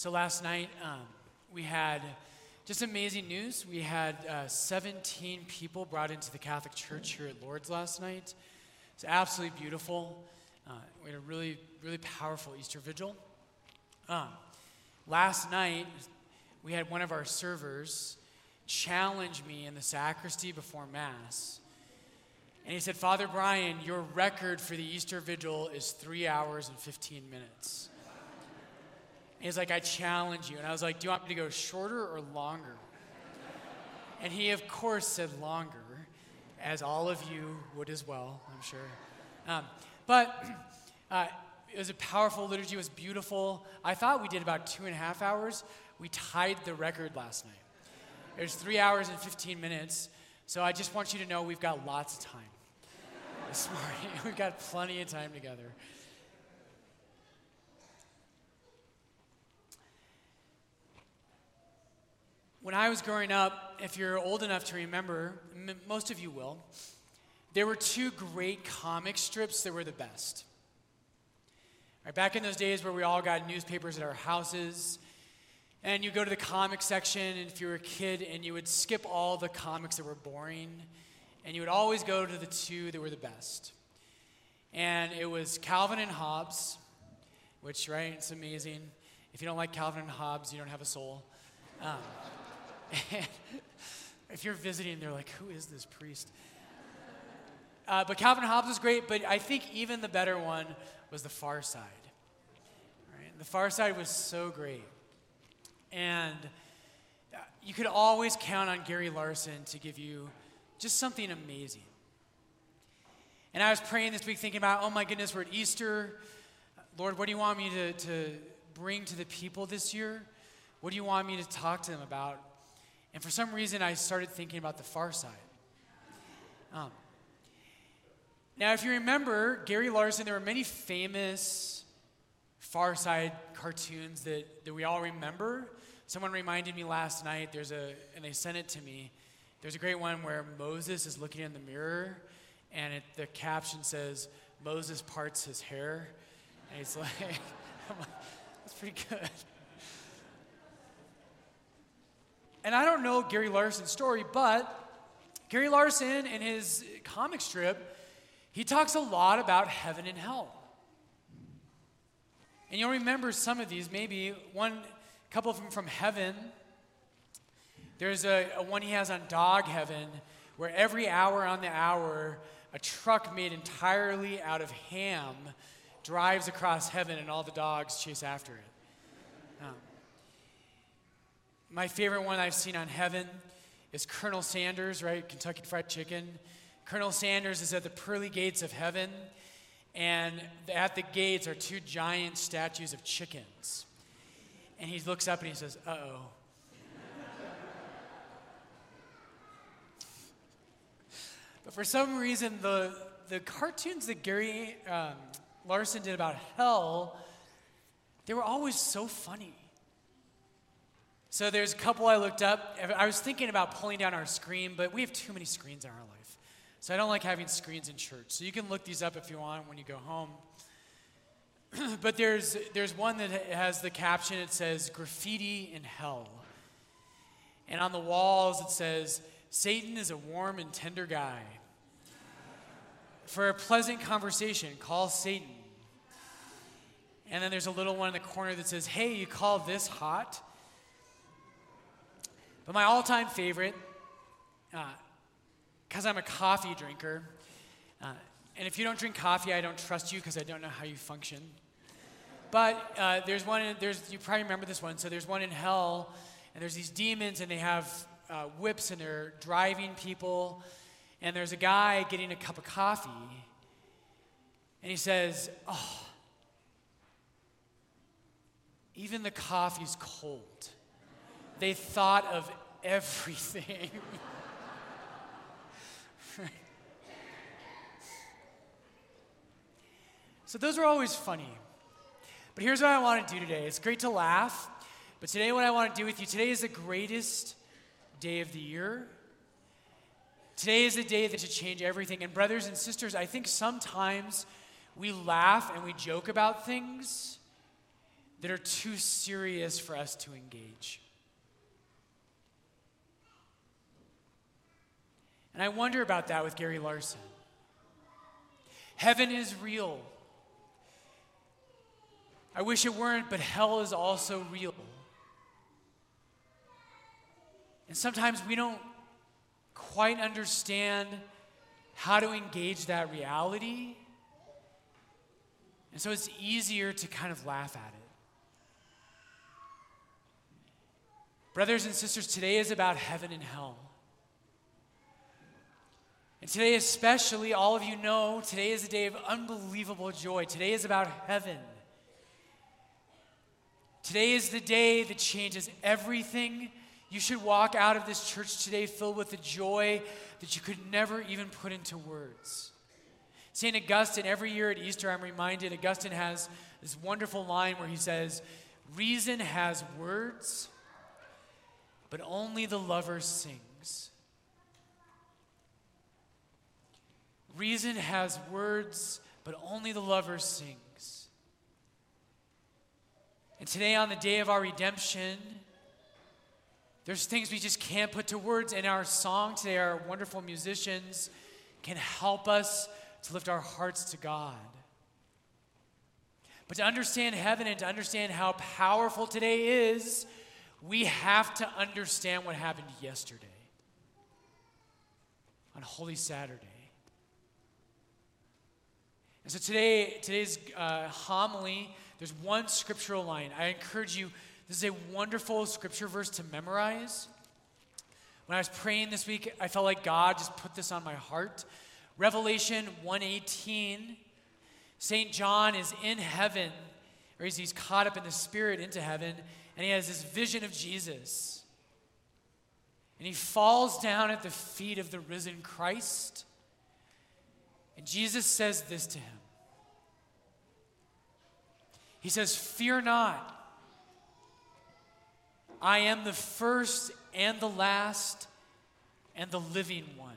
So last night, um, we had just amazing news. We had uh, 17 people brought into the Catholic Church here at Lourdes last night. It's absolutely beautiful. Uh, we had a really, really powerful Easter vigil. Um, last night, we had one of our servers challenge me in the sacristy before Mass. And he said, Father Brian, your record for the Easter vigil is three hours and 15 minutes. He's like, I challenge you. And I was like, Do you want me to go shorter or longer? And he, of course, said longer, as all of you would as well, I'm sure. Um, but uh, it was a powerful liturgy, it was beautiful. I thought we did about two and a half hours. We tied the record last night. It was three hours and 15 minutes. So I just want you to know we've got lots of time this morning. we've got plenty of time together. When I was growing up, if you're old enough to remember, m- most of you will, there were two great comic strips that were the best. Right, back in those days where we all got newspapers at our houses, and you go to the comic section, and if you were a kid, and you would skip all the comics that were boring, and you would always go to the two that were the best. And it was Calvin and Hobbes, which, right, it's amazing. If you don't like Calvin and Hobbes, you don't have a soul. Um, if you're visiting, they're like, who is this priest? Uh, but Calvin Hobbes was great, but I think even the better one was The Far Side. Right? The Far Side was so great. And uh, you could always count on Gary Larson to give you just something amazing. And I was praying this week thinking about, oh my goodness, we're at Easter. Lord, what do you want me to, to bring to the people this year? What do you want me to talk to them about? And for some reason, I started thinking about the far side. Um, now, if you remember, Gary Larson, there were many famous Far Side cartoons that, that we all remember. Someone reminded me last night, there's a, and they sent it to me. There's a great one where Moses is looking in the mirror, and it, the caption says, Moses parts his hair. And he's like, that's pretty good. And I don't know Gary Larson's story, but Gary Larson, in his comic strip, he talks a lot about heaven and hell. And you'll remember some of these, maybe one, couple of them from heaven. There's a, a one he has on dog heaven, where every hour on the hour, a truck made entirely out of ham drives across heaven, and all the dogs chase after it. Um, my favorite one I've seen on heaven is Colonel Sanders, right? Kentucky Fried Chicken. Colonel Sanders is at the pearly gates of heaven, and at the gates are two giant statues of chickens. And he looks up and he says, Uh oh. but for some reason, the, the cartoons that Gary um, Larson did about hell, they were always so funny. So there's a couple I looked up. I was thinking about pulling down our screen, but we have too many screens in our life. So I don't like having screens in church. So you can look these up if you want when you go home. but there's, there's one that has the caption, it says, Graffiti in Hell. And on the walls it says, Satan is a warm and tender guy. For a pleasant conversation, call Satan. And then there's a little one in the corner that says, Hey, you call this hot? But my all time favorite, because uh, I'm a coffee drinker, uh, and if you don't drink coffee, I don't trust you because I don't know how you function. But uh, there's one, there's, you probably remember this one. So there's one in hell, and there's these demons, and they have uh, whips, and they're driving people. And there's a guy getting a cup of coffee, and he says, Oh, even the coffee's cold. They thought of everything. so those are always funny. But here's what I want to do today. It's great to laugh, but today what I want to do with you today is the greatest day of the year. Today is the day that should change everything. And brothers and sisters, I think sometimes we laugh and we joke about things that are too serious for us to engage. And I wonder about that with Gary Larson. Heaven is real. I wish it weren't, but hell is also real. And sometimes we don't quite understand how to engage that reality. And so it's easier to kind of laugh at it. Brothers and sisters, today is about heaven and hell. And today, especially, all of you know, today is a day of unbelievable joy. Today is about heaven. Today is the day that changes everything. You should walk out of this church today filled with a joy that you could never even put into words. St. Augustine, every year at Easter, I'm reminded, Augustine has this wonderful line where he says, Reason has words, but only the lover sings. Reason has words, but only the lover sings. And today, on the day of our redemption, there's things we just can't put to words. In our song today, our wonderful musicians can help us to lift our hearts to God. But to understand heaven and to understand how powerful today is, we have to understand what happened yesterday on Holy Saturday. And so today, today's uh, homily, there's one scriptural line. I encourage you, this is a wonderful scripture verse to memorize. When I was praying this week, I felt like God just put this on my heart. Revelation 118, St. John is in heaven, or he's, he's caught up in the spirit into heaven, and he has this vision of Jesus. And he falls down at the feet of the risen Christ. And Jesus says this to him He says, Fear not. I am the first and the last and the living one.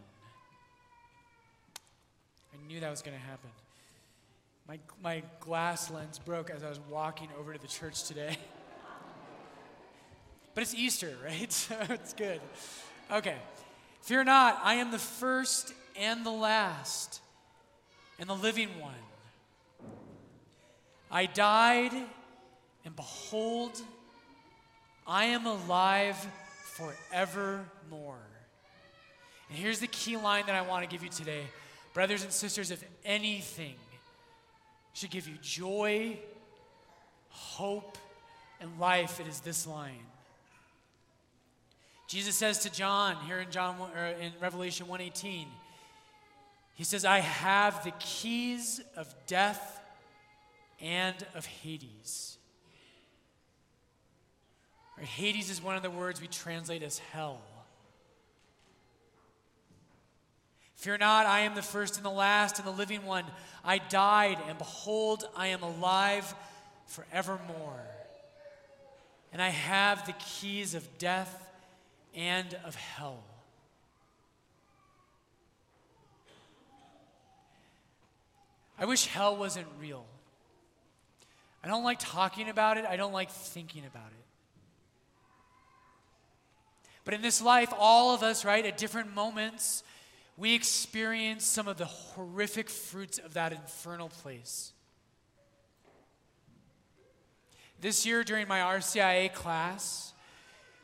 I knew that was going to happen. My, my glass lens broke as I was walking over to the church today. but it's Easter, right? So it's good. Okay. Fear not, I am the first and the last and the living one. I died, and behold, I am alive forevermore. And here's the key line that I want to give you today. Brothers and sisters, if anything should give you joy, hope, and life, it is this line. Jesus says to John here in John in Revelation 118, he says, I have the keys of death and of Hades. Right, Hades is one of the words we translate as hell. Fear not, I am the first and the last and the living one. I died, and behold, I am alive forevermore. And I have the keys of death and of hell. I wish hell wasn't real. I don't like talking about it, I don't like thinking about it. But in this life, all of us, right, at different moments, we experience some of the horrific fruits of that infernal place. This year, during my RCIA class,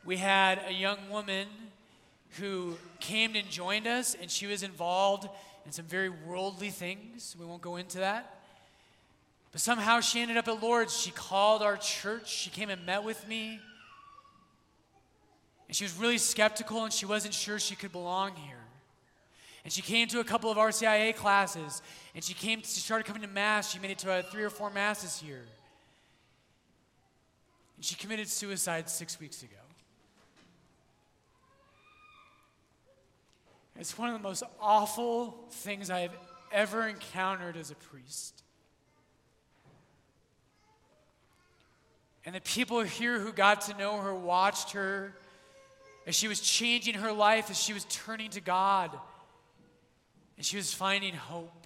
we had a young woman who came and joined us, and she was involved and some very worldly things. We won't go into that. But somehow she ended up at Lourdes. She called our church. She came and met with me. And she was really skeptical and she wasn't sure she could belong here. And she came to a couple of RCIA classes and she came she started coming to mass. She made it to three or four masses here. And she committed suicide 6 weeks ago. It's one of the most awful things I have ever encountered as a priest. And the people here who got to know her watched her as she was changing her life, as she was turning to God, and she was finding hope.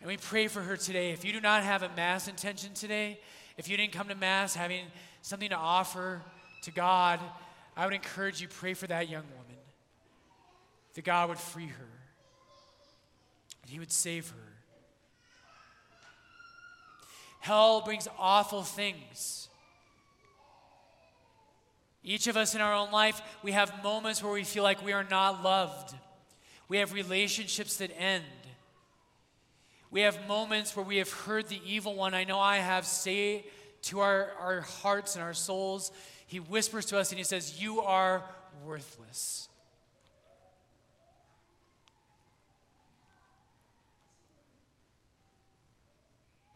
And we pray for her today. If you do not have a Mass intention today, if you didn't come to Mass having something to offer to God, I would encourage you pray for that young woman. That God would free her. And He would save her. Hell brings awful things. Each of us in our own life, we have moments where we feel like we are not loved. We have relationships that end. We have moments where we have heard the evil one, I know I have, say to our, our hearts and our souls, he whispers to us and he says, You are worthless.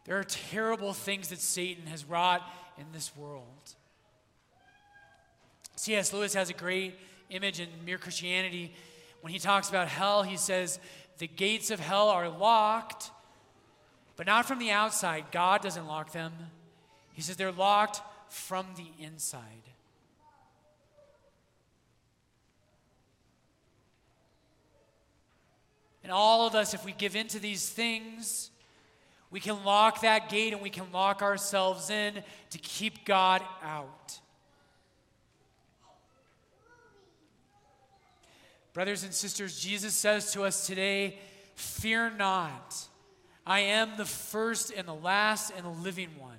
There are terrible things that Satan has wrought in this world. C.S. Lewis has a great image in Mere Christianity. When he talks about hell, he says, The gates of hell are locked, but not from the outside. God doesn't lock them. He says they're locked from the inside. And all of us, if we give in to these things, we can lock that gate and we can lock ourselves in to keep God out. Brothers and sisters, Jesus says to us today, Fear not. I am the first and the last and the living one.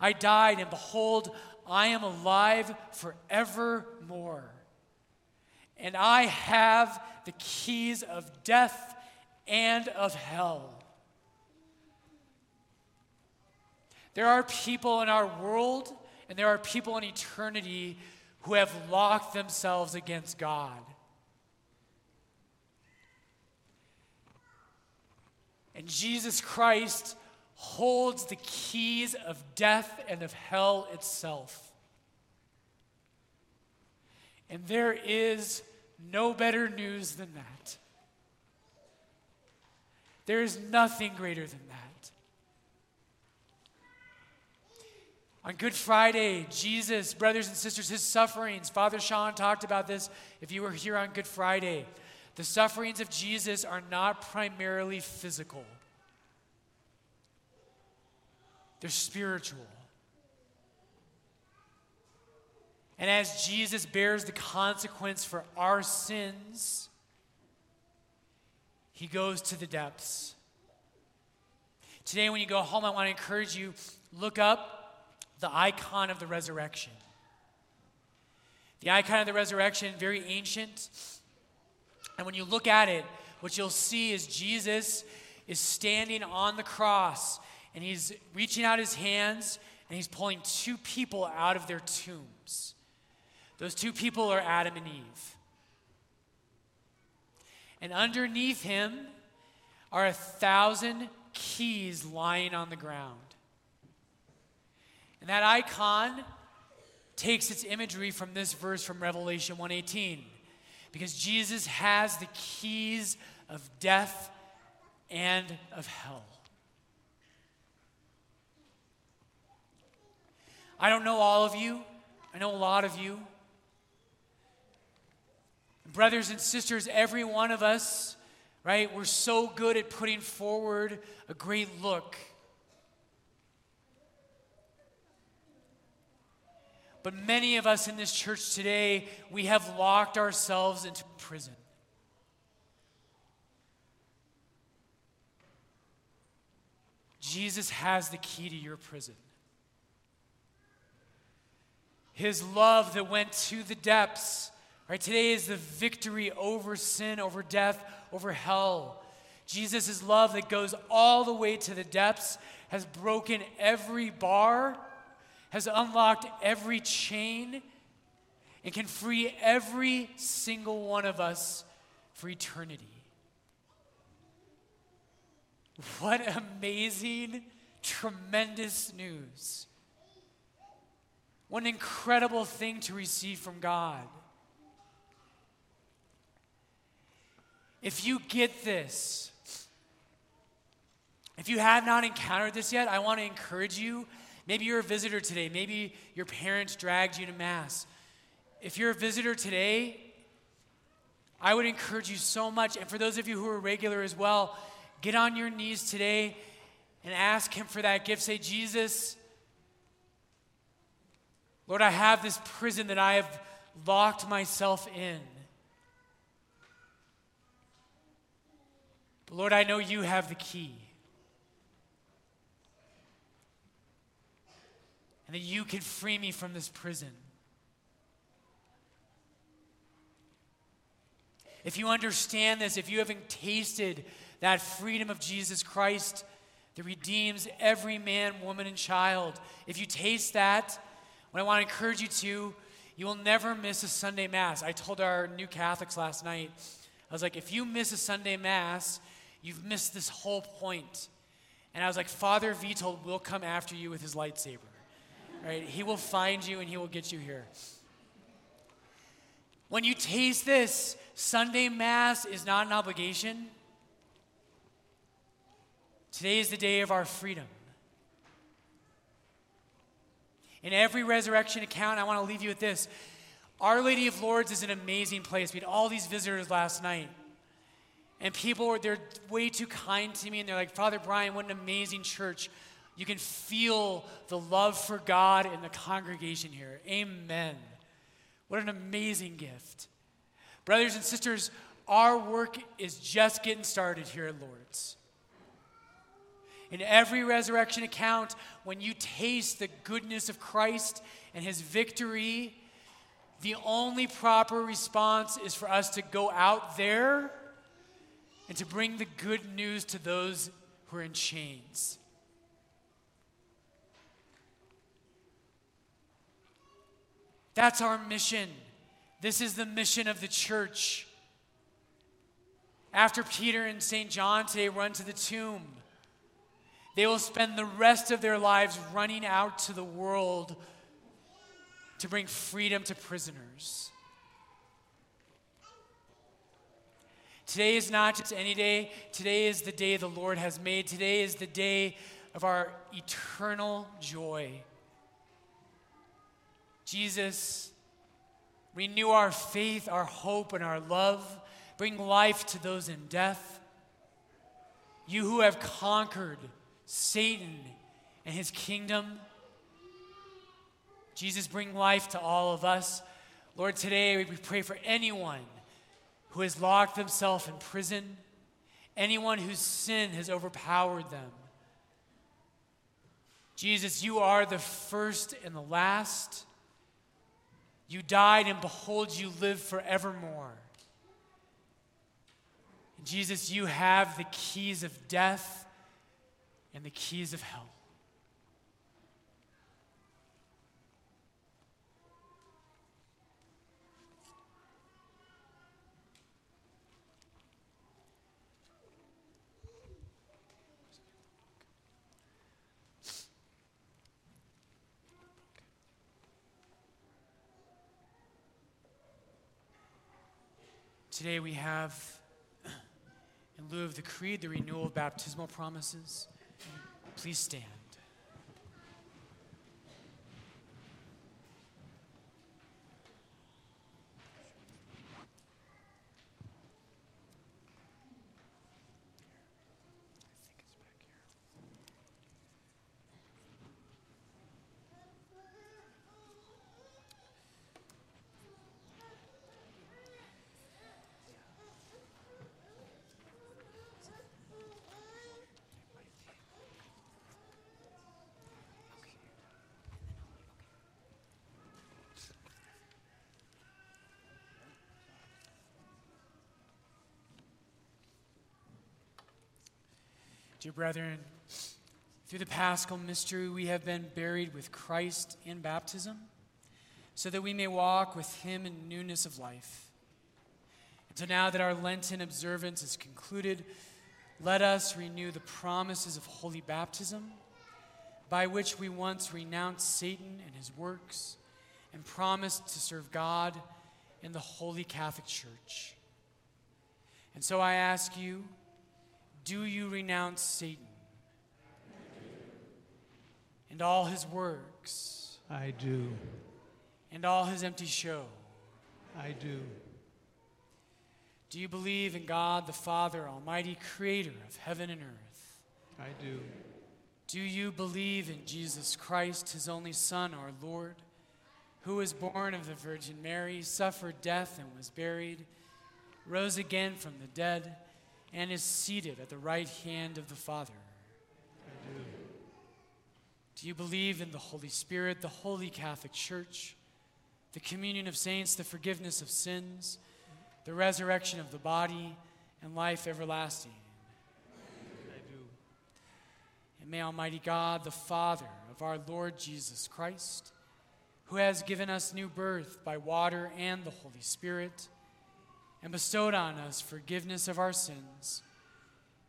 I died, and behold, I am alive forevermore. And I have the keys of death and of hell. There are people in our world, and there are people in eternity who have locked themselves against God. And Jesus Christ holds the keys of death and of hell itself. And there is no better news than that. There is nothing greater than that. On Good Friday, Jesus, brothers and sisters, his sufferings, Father Sean talked about this if you were here on Good Friday. The sufferings of Jesus are not primarily physical, they're spiritual. And as Jesus bears the consequence for our sins, he goes to the depths. Today, when you go home, I want to encourage you look up the icon of the resurrection. The icon of the resurrection, very ancient. And when you look at it, what you'll see is Jesus is standing on the cross and he's reaching out his hands and he's pulling two people out of their tombs. Those two people are Adam and Eve. And underneath him are a thousand keys lying on the ground. And that icon takes its imagery from this verse from Revelation 118 because Jesus has the keys of death and of hell. I don't know all of you. I know a lot of you. Brothers and sisters, every one of us, right, we're so good at putting forward a great look. But many of us in this church today, we have locked ourselves into prison. Jesus has the key to your prison. His love that went to the depths Right? Today is the victory over sin, over death, over hell. Jesus' love that goes all the way to the depths has broken every bar, has unlocked every chain, and can free every single one of us for eternity. What amazing, tremendous news. What an incredible thing to receive from God. If you get this, if you have not encountered this yet, I want to encourage you. Maybe you're a visitor today. Maybe your parents dragged you to Mass. If you're a visitor today, I would encourage you so much. And for those of you who are regular as well, get on your knees today and ask Him for that gift. Say, Jesus, Lord, I have this prison that I have locked myself in. But Lord, I know you have the key. And that you can free me from this prison. If you understand this, if you haven't tasted that freedom of Jesus Christ that redeems every man, woman, and child, if you taste that, what I want to encourage you to, you will never miss a Sunday Mass. I told our new Catholics last night, I was like, if you miss a Sunday Mass, you've missed this whole point. And I was like, Father Vitold will come after you with his lightsaber. Right? He will find you and he will get you here. When you taste this, Sunday Mass is not an obligation. Today is the day of our freedom. In every resurrection account, I want to leave you with this Our Lady of Lourdes is an amazing place. We had all these visitors last night. And people were, they're way too kind to me, and they're like, Father Brian, what an amazing church. You can feel the love for God in the congregation here. Amen. What an amazing gift. Brothers and sisters, our work is just getting started here at Lourdes. In every resurrection account, when you taste the goodness of Christ and his victory, the only proper response is for us to go out there and to bring the good news to those who are in chains. That's our mission. This is the mission of the church. After Peter and St. John today run to the tomb, they will spend the rest of their lives running out to the world to bring freedom to prisoners. Today is not just any day, today is the day the Lord has made. Today is the day of our eternal joy. Jesus, renew our faith, our hope, and our love. Bring life to those in death. You who have conquered Satan and his kingdom. Jesus, bring life to all of us. Lord, today we pray for anyone who has locked themselves in prison, anyone whose sin has overpowered them. Jesus, you are the first and the last. You died, and behold, you live forevermore. Jesus, you have the keys of death and the keys of hell. Today we have, in lieu of the creed, the renewal of baptismal promises. Please stand. Dear brethren, through the paschal mystery, we have been buried with Christ in baptism, so that we may walk with him in newness of life. And so now that our Lenten observance is concluded, let us renew the promises of holy baptism, by which we once renounced Satan and his works and promised to serve God in the Holy Catholic Church. And so I ask you, do you renounce Satan and all his works? I do. And all his empty show? I do. Do you believe in God the Father, Almighty Creator of heaven and earth? I do. Do you believe in Jesus Christ, his only Son, our Lord, who was born of the Virgin Mary, suffered death, and was buried, rose again from the dead, and is seated at the right hand of the Father? I do. Do you believe in the Holy Spirit, the Holy Catholic Church, the communion of saints, the forgiveness of sins, the resurrection of the body, and life everlasting? I do. And may Almighty God, the Father of our Lord Jesus Christ, who has given us new birth by water and the Holy Spirit, and bestowed on us forgiveness of our sins,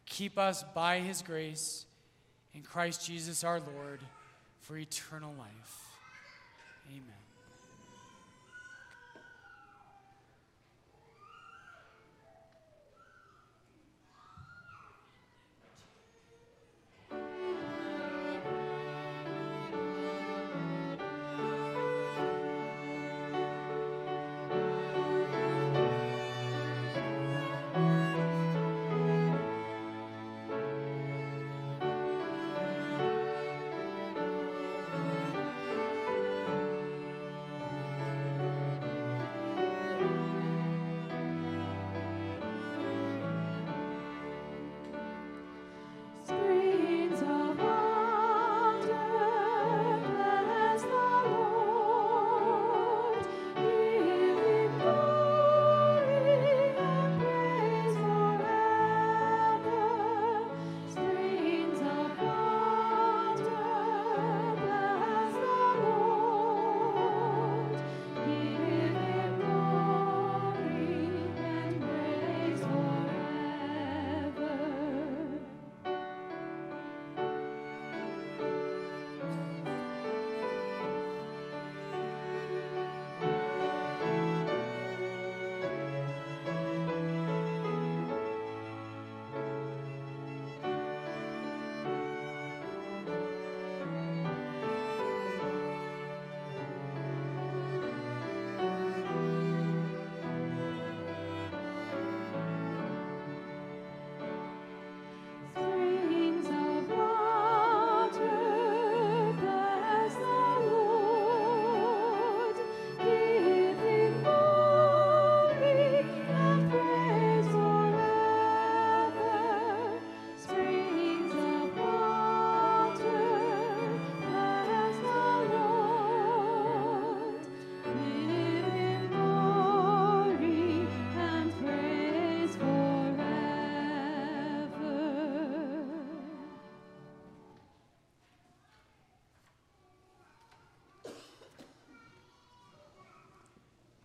keep us by his grace in Christ Jesus our Lord for eternal life. Amen.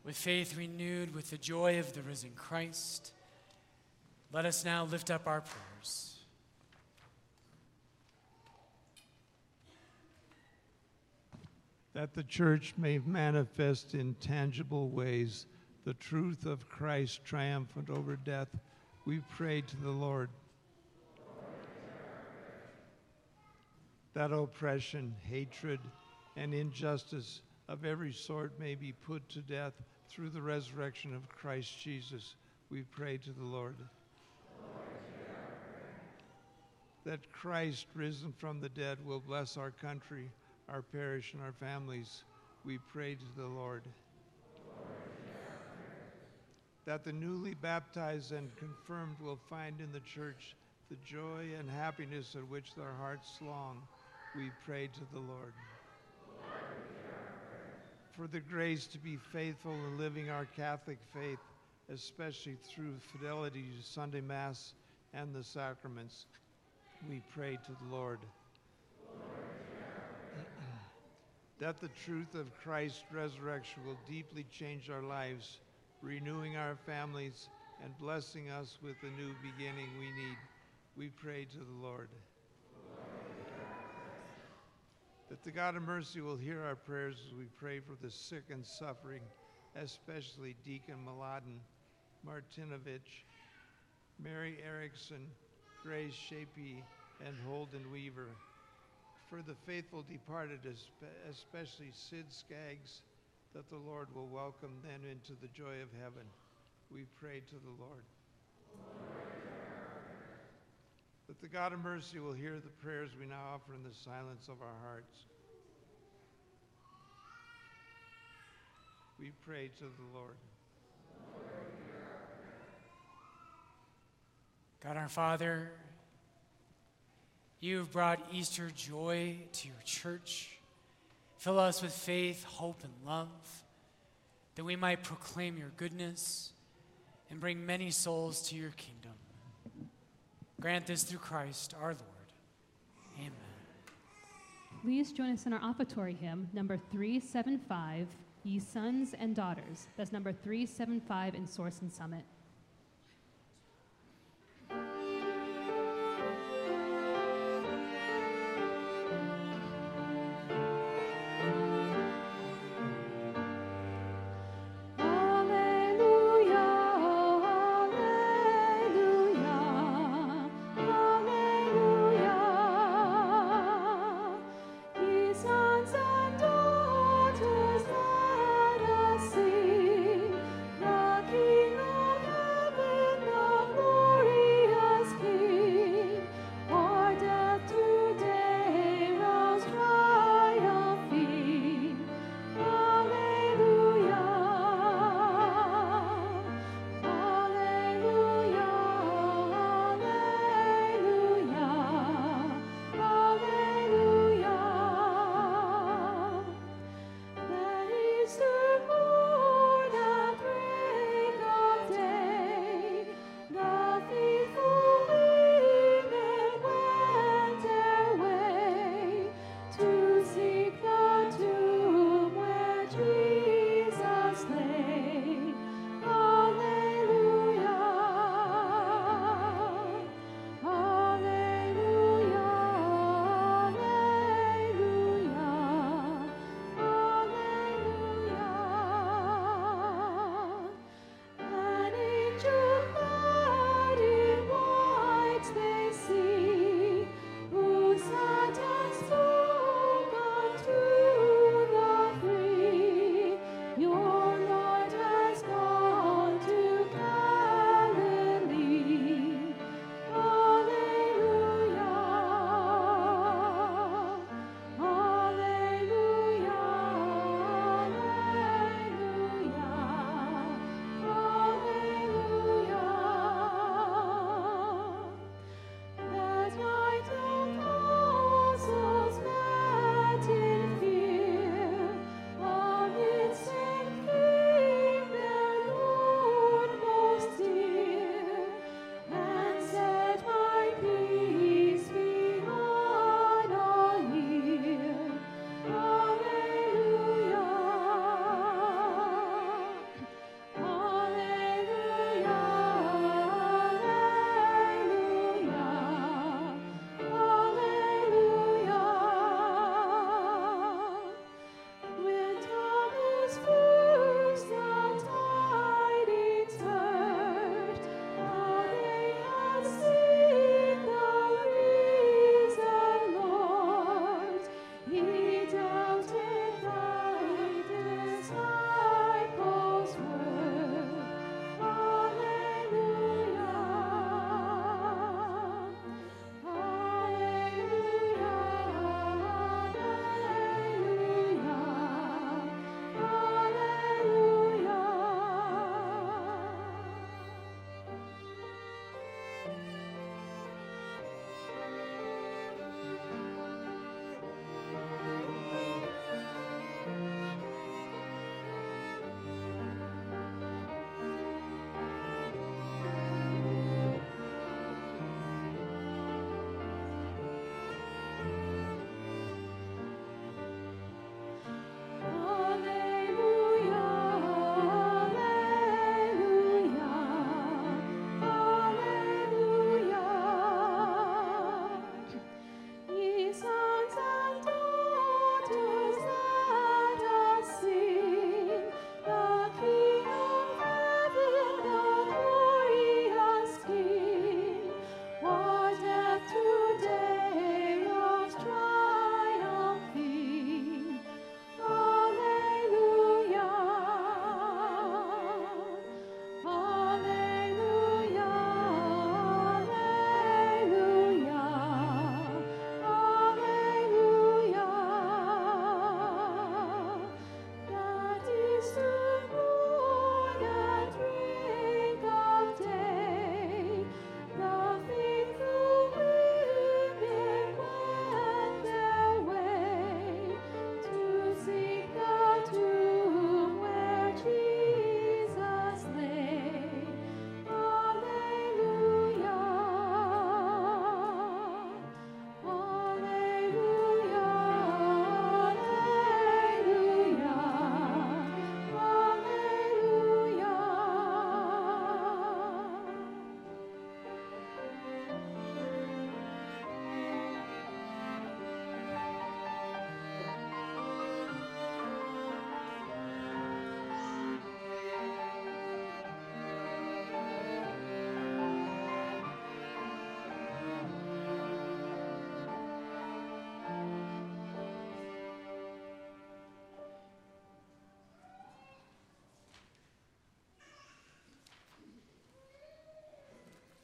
With faith renewed with the joy of the risen Christ, let us now lift up our prayers. That the church may manifest in tangible ways the truth of Christ triumphant over death, we pray to the Lord. That oppression, hatred, and injustice of every sort may be put to death through the resurrection of Christ Jesus, we pray to the Lord. That Christ, risen from the dead, will bless our country, our parish, and our families, we pray to the Lord. That the newly baptized and confirmed will find in the church the joy and happiness at which their hearts long, we pray to the Lord. For the grace to be faithful in living our Catholic faith, especially through fidelity to Sunday Mass and the sacraments, we pray to the Lord. that the truth of Christ's resurrection will deeply change our lives, renewing our families and blessing us with the new beginning we need. We pray to the Lord. That the God of mercy will hear our prayers as we pray for the sick and suffering, especially Deacon Mladen, Martinovich, Mary Erickson, Grace Shapey, and Holden Weaver. For the faithful departed, especially Sid Skaggs, that the Lord will welcome them into the joy of heaven. we pray to the Lord. That the God of mercy will hear the prayers we now offer in the silence of our hearts. We pray to the Lord. God our Father, you have brought Easter joy to your church. Fill us with faith, hope, and love, that we might proclaim your goodness and bring many souls to your kingdom. Grant this through Christ our Lord. Amen. Please join us in our offertory hymn, number 375, Ye Sons and Daughters. That's number 375 in Source and Summit.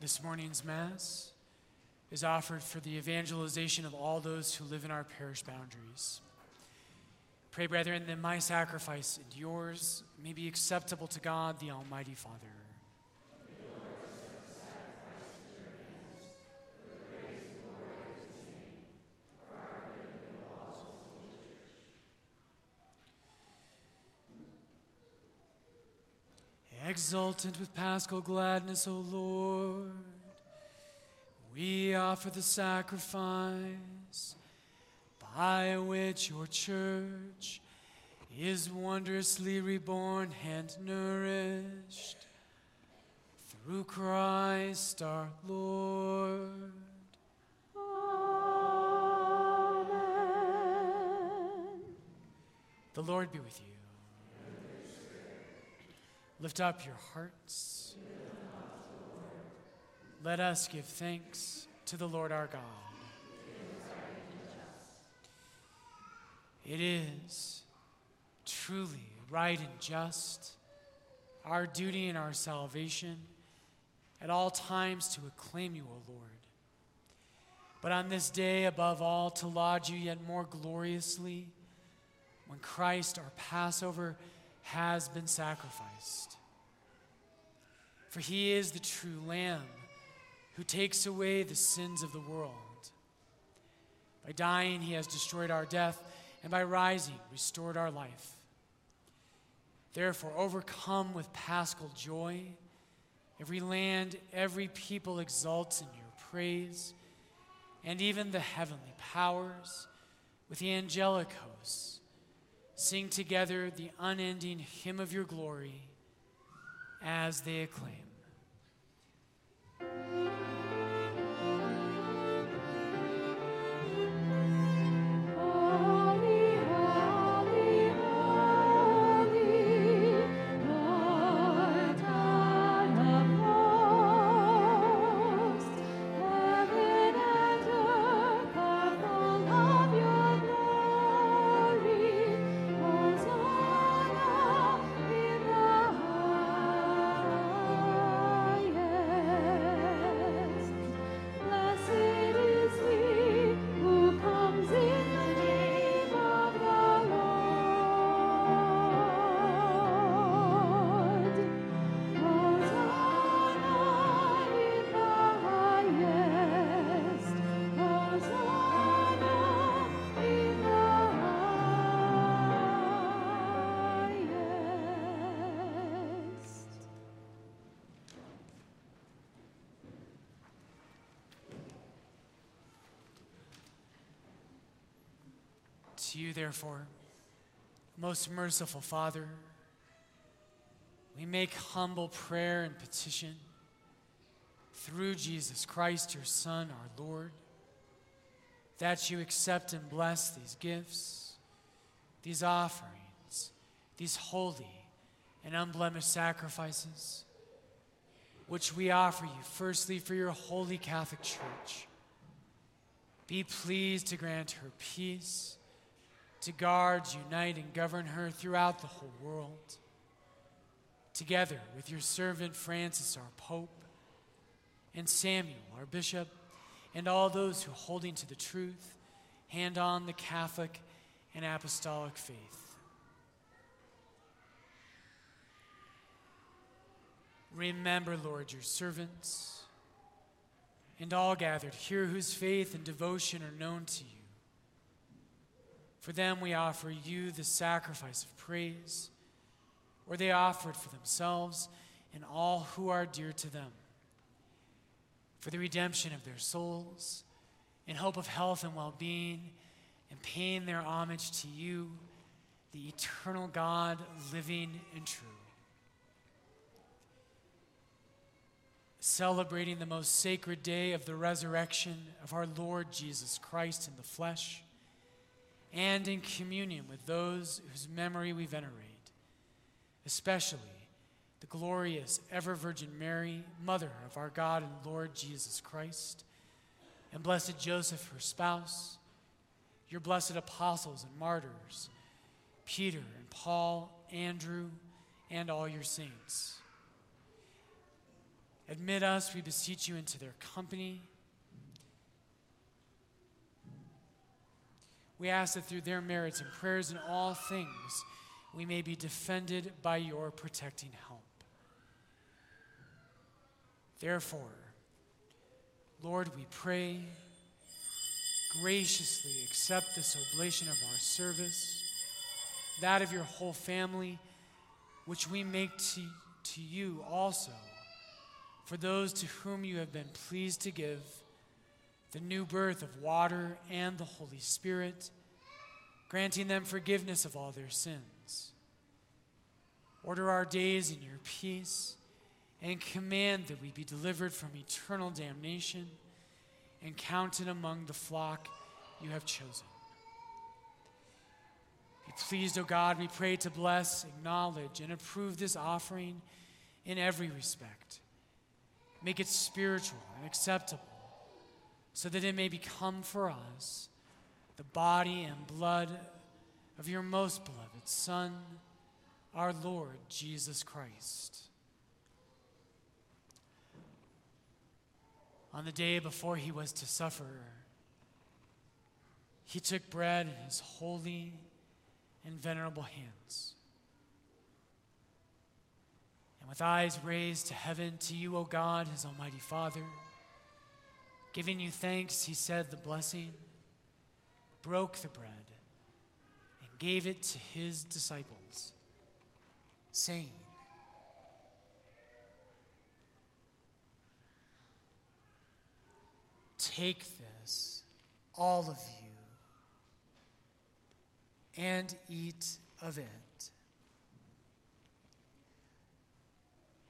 This morning's Mass is offered for the evangelization of all those who live in our parish boundaries. Pray, brethren, that my sacrifice and yours may be acceptable to God, the Almighty Father. Exultant with paschal gladness, O Lord, we offer the sacrifice by which your church is wondrously reborn and nourished through Christ our Lord. Amen. The Lord be with you. Lift up your hearts. Let us give thanks to the Lord our God. It is truly right and just, our duty and our salvation, at all times to acclaim you, O Lord. But on this day, above all, to laud you yet more gloriously when Christ, our Passover, has been sacrificed. For he is the true Lamb who takes away the sins of the world. By dying, he has destroyed our death, and by rising, restored our life. Therefore, overcome with paschal joy, every land, every people exults in your praise, and even the heavenly powers with the angelic hosts sing together the unending hymn of your glory as they acclaim. To you, therefore, most merciful Father, we make humble prayer and petition through Jesus Christ, your Son, our Lord, that you accept and bless these gifts, these offerings, these holy and unblemished sacrifices, which we offer you firstly for your holy Catholic Church. Be pleased to grant her peace to guard, unite, and govern her throughout the whole world. Together with your servant Francis, our Pope, and Samuel, our Bishop, and all those who, holding to the truth, hand on the Catholic and Apostolic faith. Remember, Lord, your servants and all gathered here whose faith and devotion are known to you. For them we offer you the sacrifice of praise, or they offer it for themselves and all who are dear to them, for the redemption of their souls, in hope of health and well being, and paying their homage to you, the eternal God, living and true. Celebrating the most sacred day of the resurrection of our Lord Jesus Christ in the flesh and in communion with those whose memory we venerate, especially the glorious ever Virgin Mary, Mother of our God and Lord Jesus Christ, and blessed Joseph, her spouse, your blessed apostles and martyrs, Peter and Paul, Andrew, and all your saints. Admit us, we beseech you, into their company. We ask that through their merits and prayers in all things, we may be defended by your protecting help. Therefore, Lord, we pray, graciously accept this oblation of our service, that of your whole family, which we make to, to you also, for those to whom you have been pleased to give the new birth of water and the Holy Spirit, granting them forgiveness of all their sins. Order our days in your peace and command that we be delivered from eternal damnation and counted among the flock you have chosen. Be pleased, O God, we pray to bless, acknowledge, and approve this offering in every respect. Make it spiritual and acceptable so that it may become for us the body and blood of your most beloved Son, our Lord Jesus Christ. On the day before he was to suffer, he took bread in his holy and venerable hands. And with eyes raised to heaven, to you, O God, his Almighty Father, giving you thanks, he said the blessing, broke the bread, and gave it to his disciples, saying, Take this, all of you, and eat of it.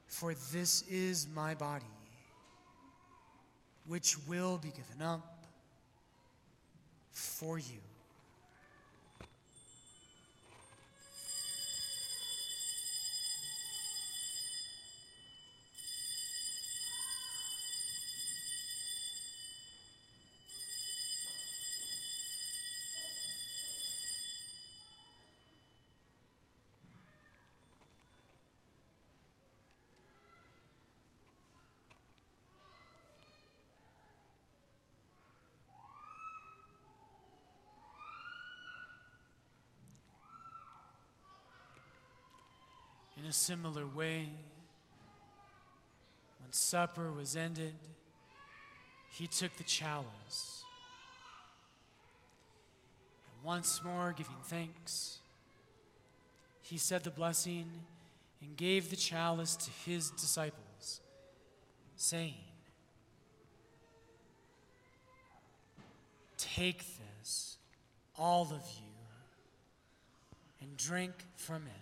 For this is my body, which will be given up for you. A similar way, when supper was ended, he took the chalice. And once more, giving thanks, he said the blessing and gave the chalice to his disciples, saying, Take this, all of you, and drink from it.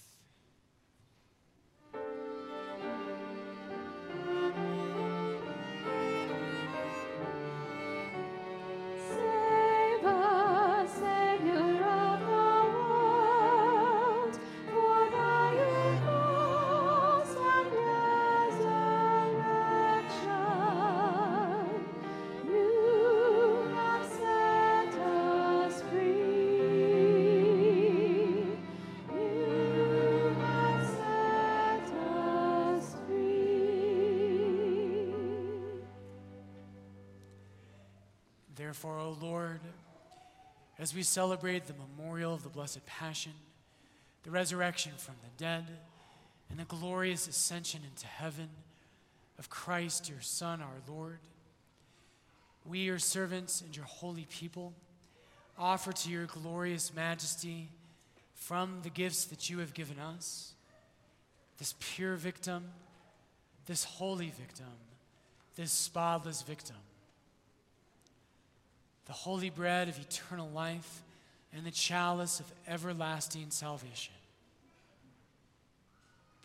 Therefore, O Lord, as we celebrate the memorial of the Blessed Passion, the resurrection from the dead, and the glorious ascension into heaven of Christ, your Son, our Lord. We, your servants and your holy people, offer to your glorious majesty from the gifts that you have given us this pure victim, this holy victim, this spotless victim, the holy bread of eternal life and the chalice of everlasting salvation.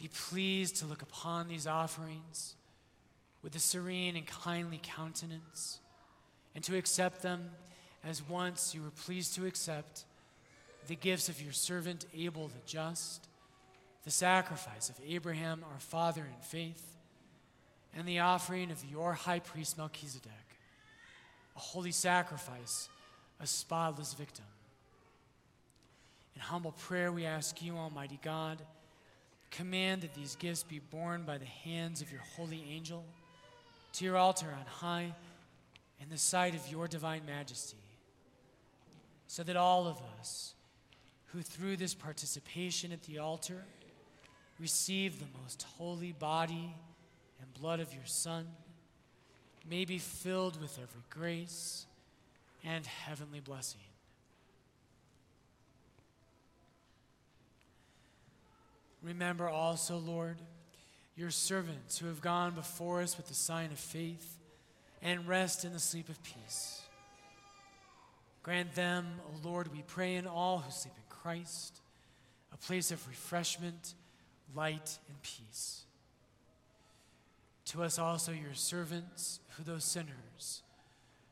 Be pleased to look upon these offerings with a serene and kindly countenance, and to accept them as once you were pleased to accept the gifts of your servant Abel the just, the sacrifice of Abraham our father in faith, and the offering of your high priest Melchizedek, a holy sacrifice, a spotless victim. In humble prayer, we ask you, Almighty God, command that these gifts be borne by the hands of your holy angel to your altar on high in the sight of your divine majesty, so that all of us who through this participation at the altar receive the most holy body and blood of your Son may be filled with every grace and heavenly blessing. Remember also, Lord, your servants who have gone before us with the sign of faith and rest in the sleep of peace. Grant them, O Lord, we pray, in all who sleep in Christ, a place of refreshment, light, and peace. To us also, your servants, who those sinners,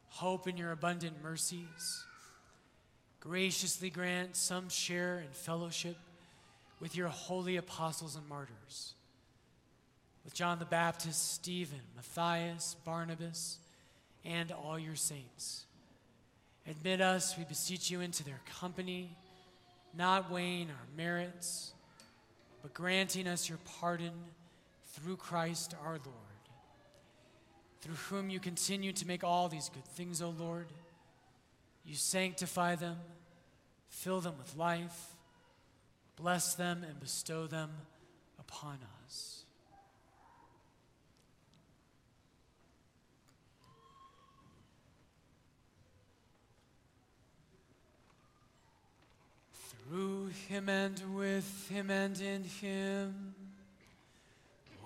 hope in your abundant mercies, graciously grant some share in fellowship with your holy apostles and martyrs, with John the Baptist, Stephen, Matthias, Barnabas, and all your saints. Admit us, we beseech you, into their company, not weighing our merits, but granting us your pardon through Christ our Lord, through whom you continue to make all these good things, O Lord. You sanctify them, fill them with life Bless them and bestow them upon us. Through him and with him and in him,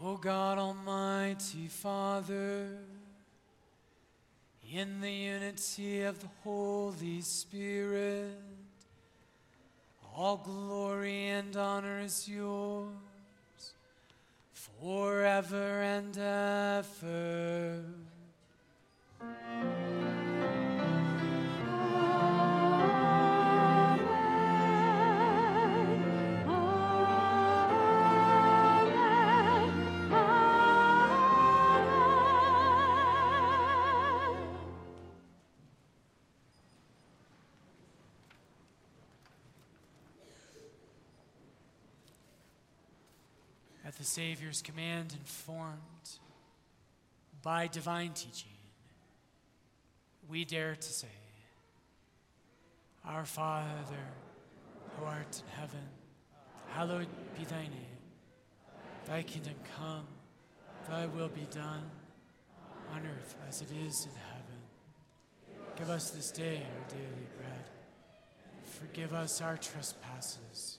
O God Almighty Father, in the unity of the Holy Spirit all glory and honor is yours forever and ever. The Savior's command, informed by divine teaching, we dare to say, Our Father, who art in heaven, hallowed be thy name. Thy kingdom come, thy will be done, on earth as it is in heaven. Give us this day our daily bread. Forgive us our trespasses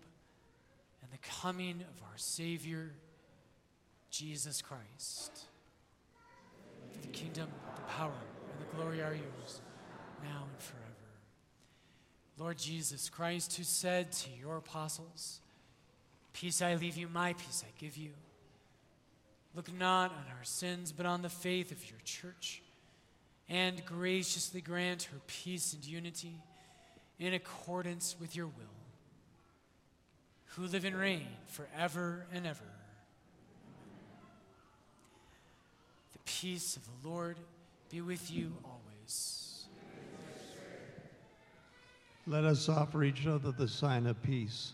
coming of our Savior, Jesus Christ. For the kingdom, the power, and the glory are yours, now and forever. Lord Jesus Christ, who said to your apostles, Peace I leave you, my peace I give you. Look not on our sins, but on the faith of your church, and graciously grant her peace and unity in accordance with your will who live and reign forever and ever. The peace of the Lord be with you always. Let us offer each other the sign of peace.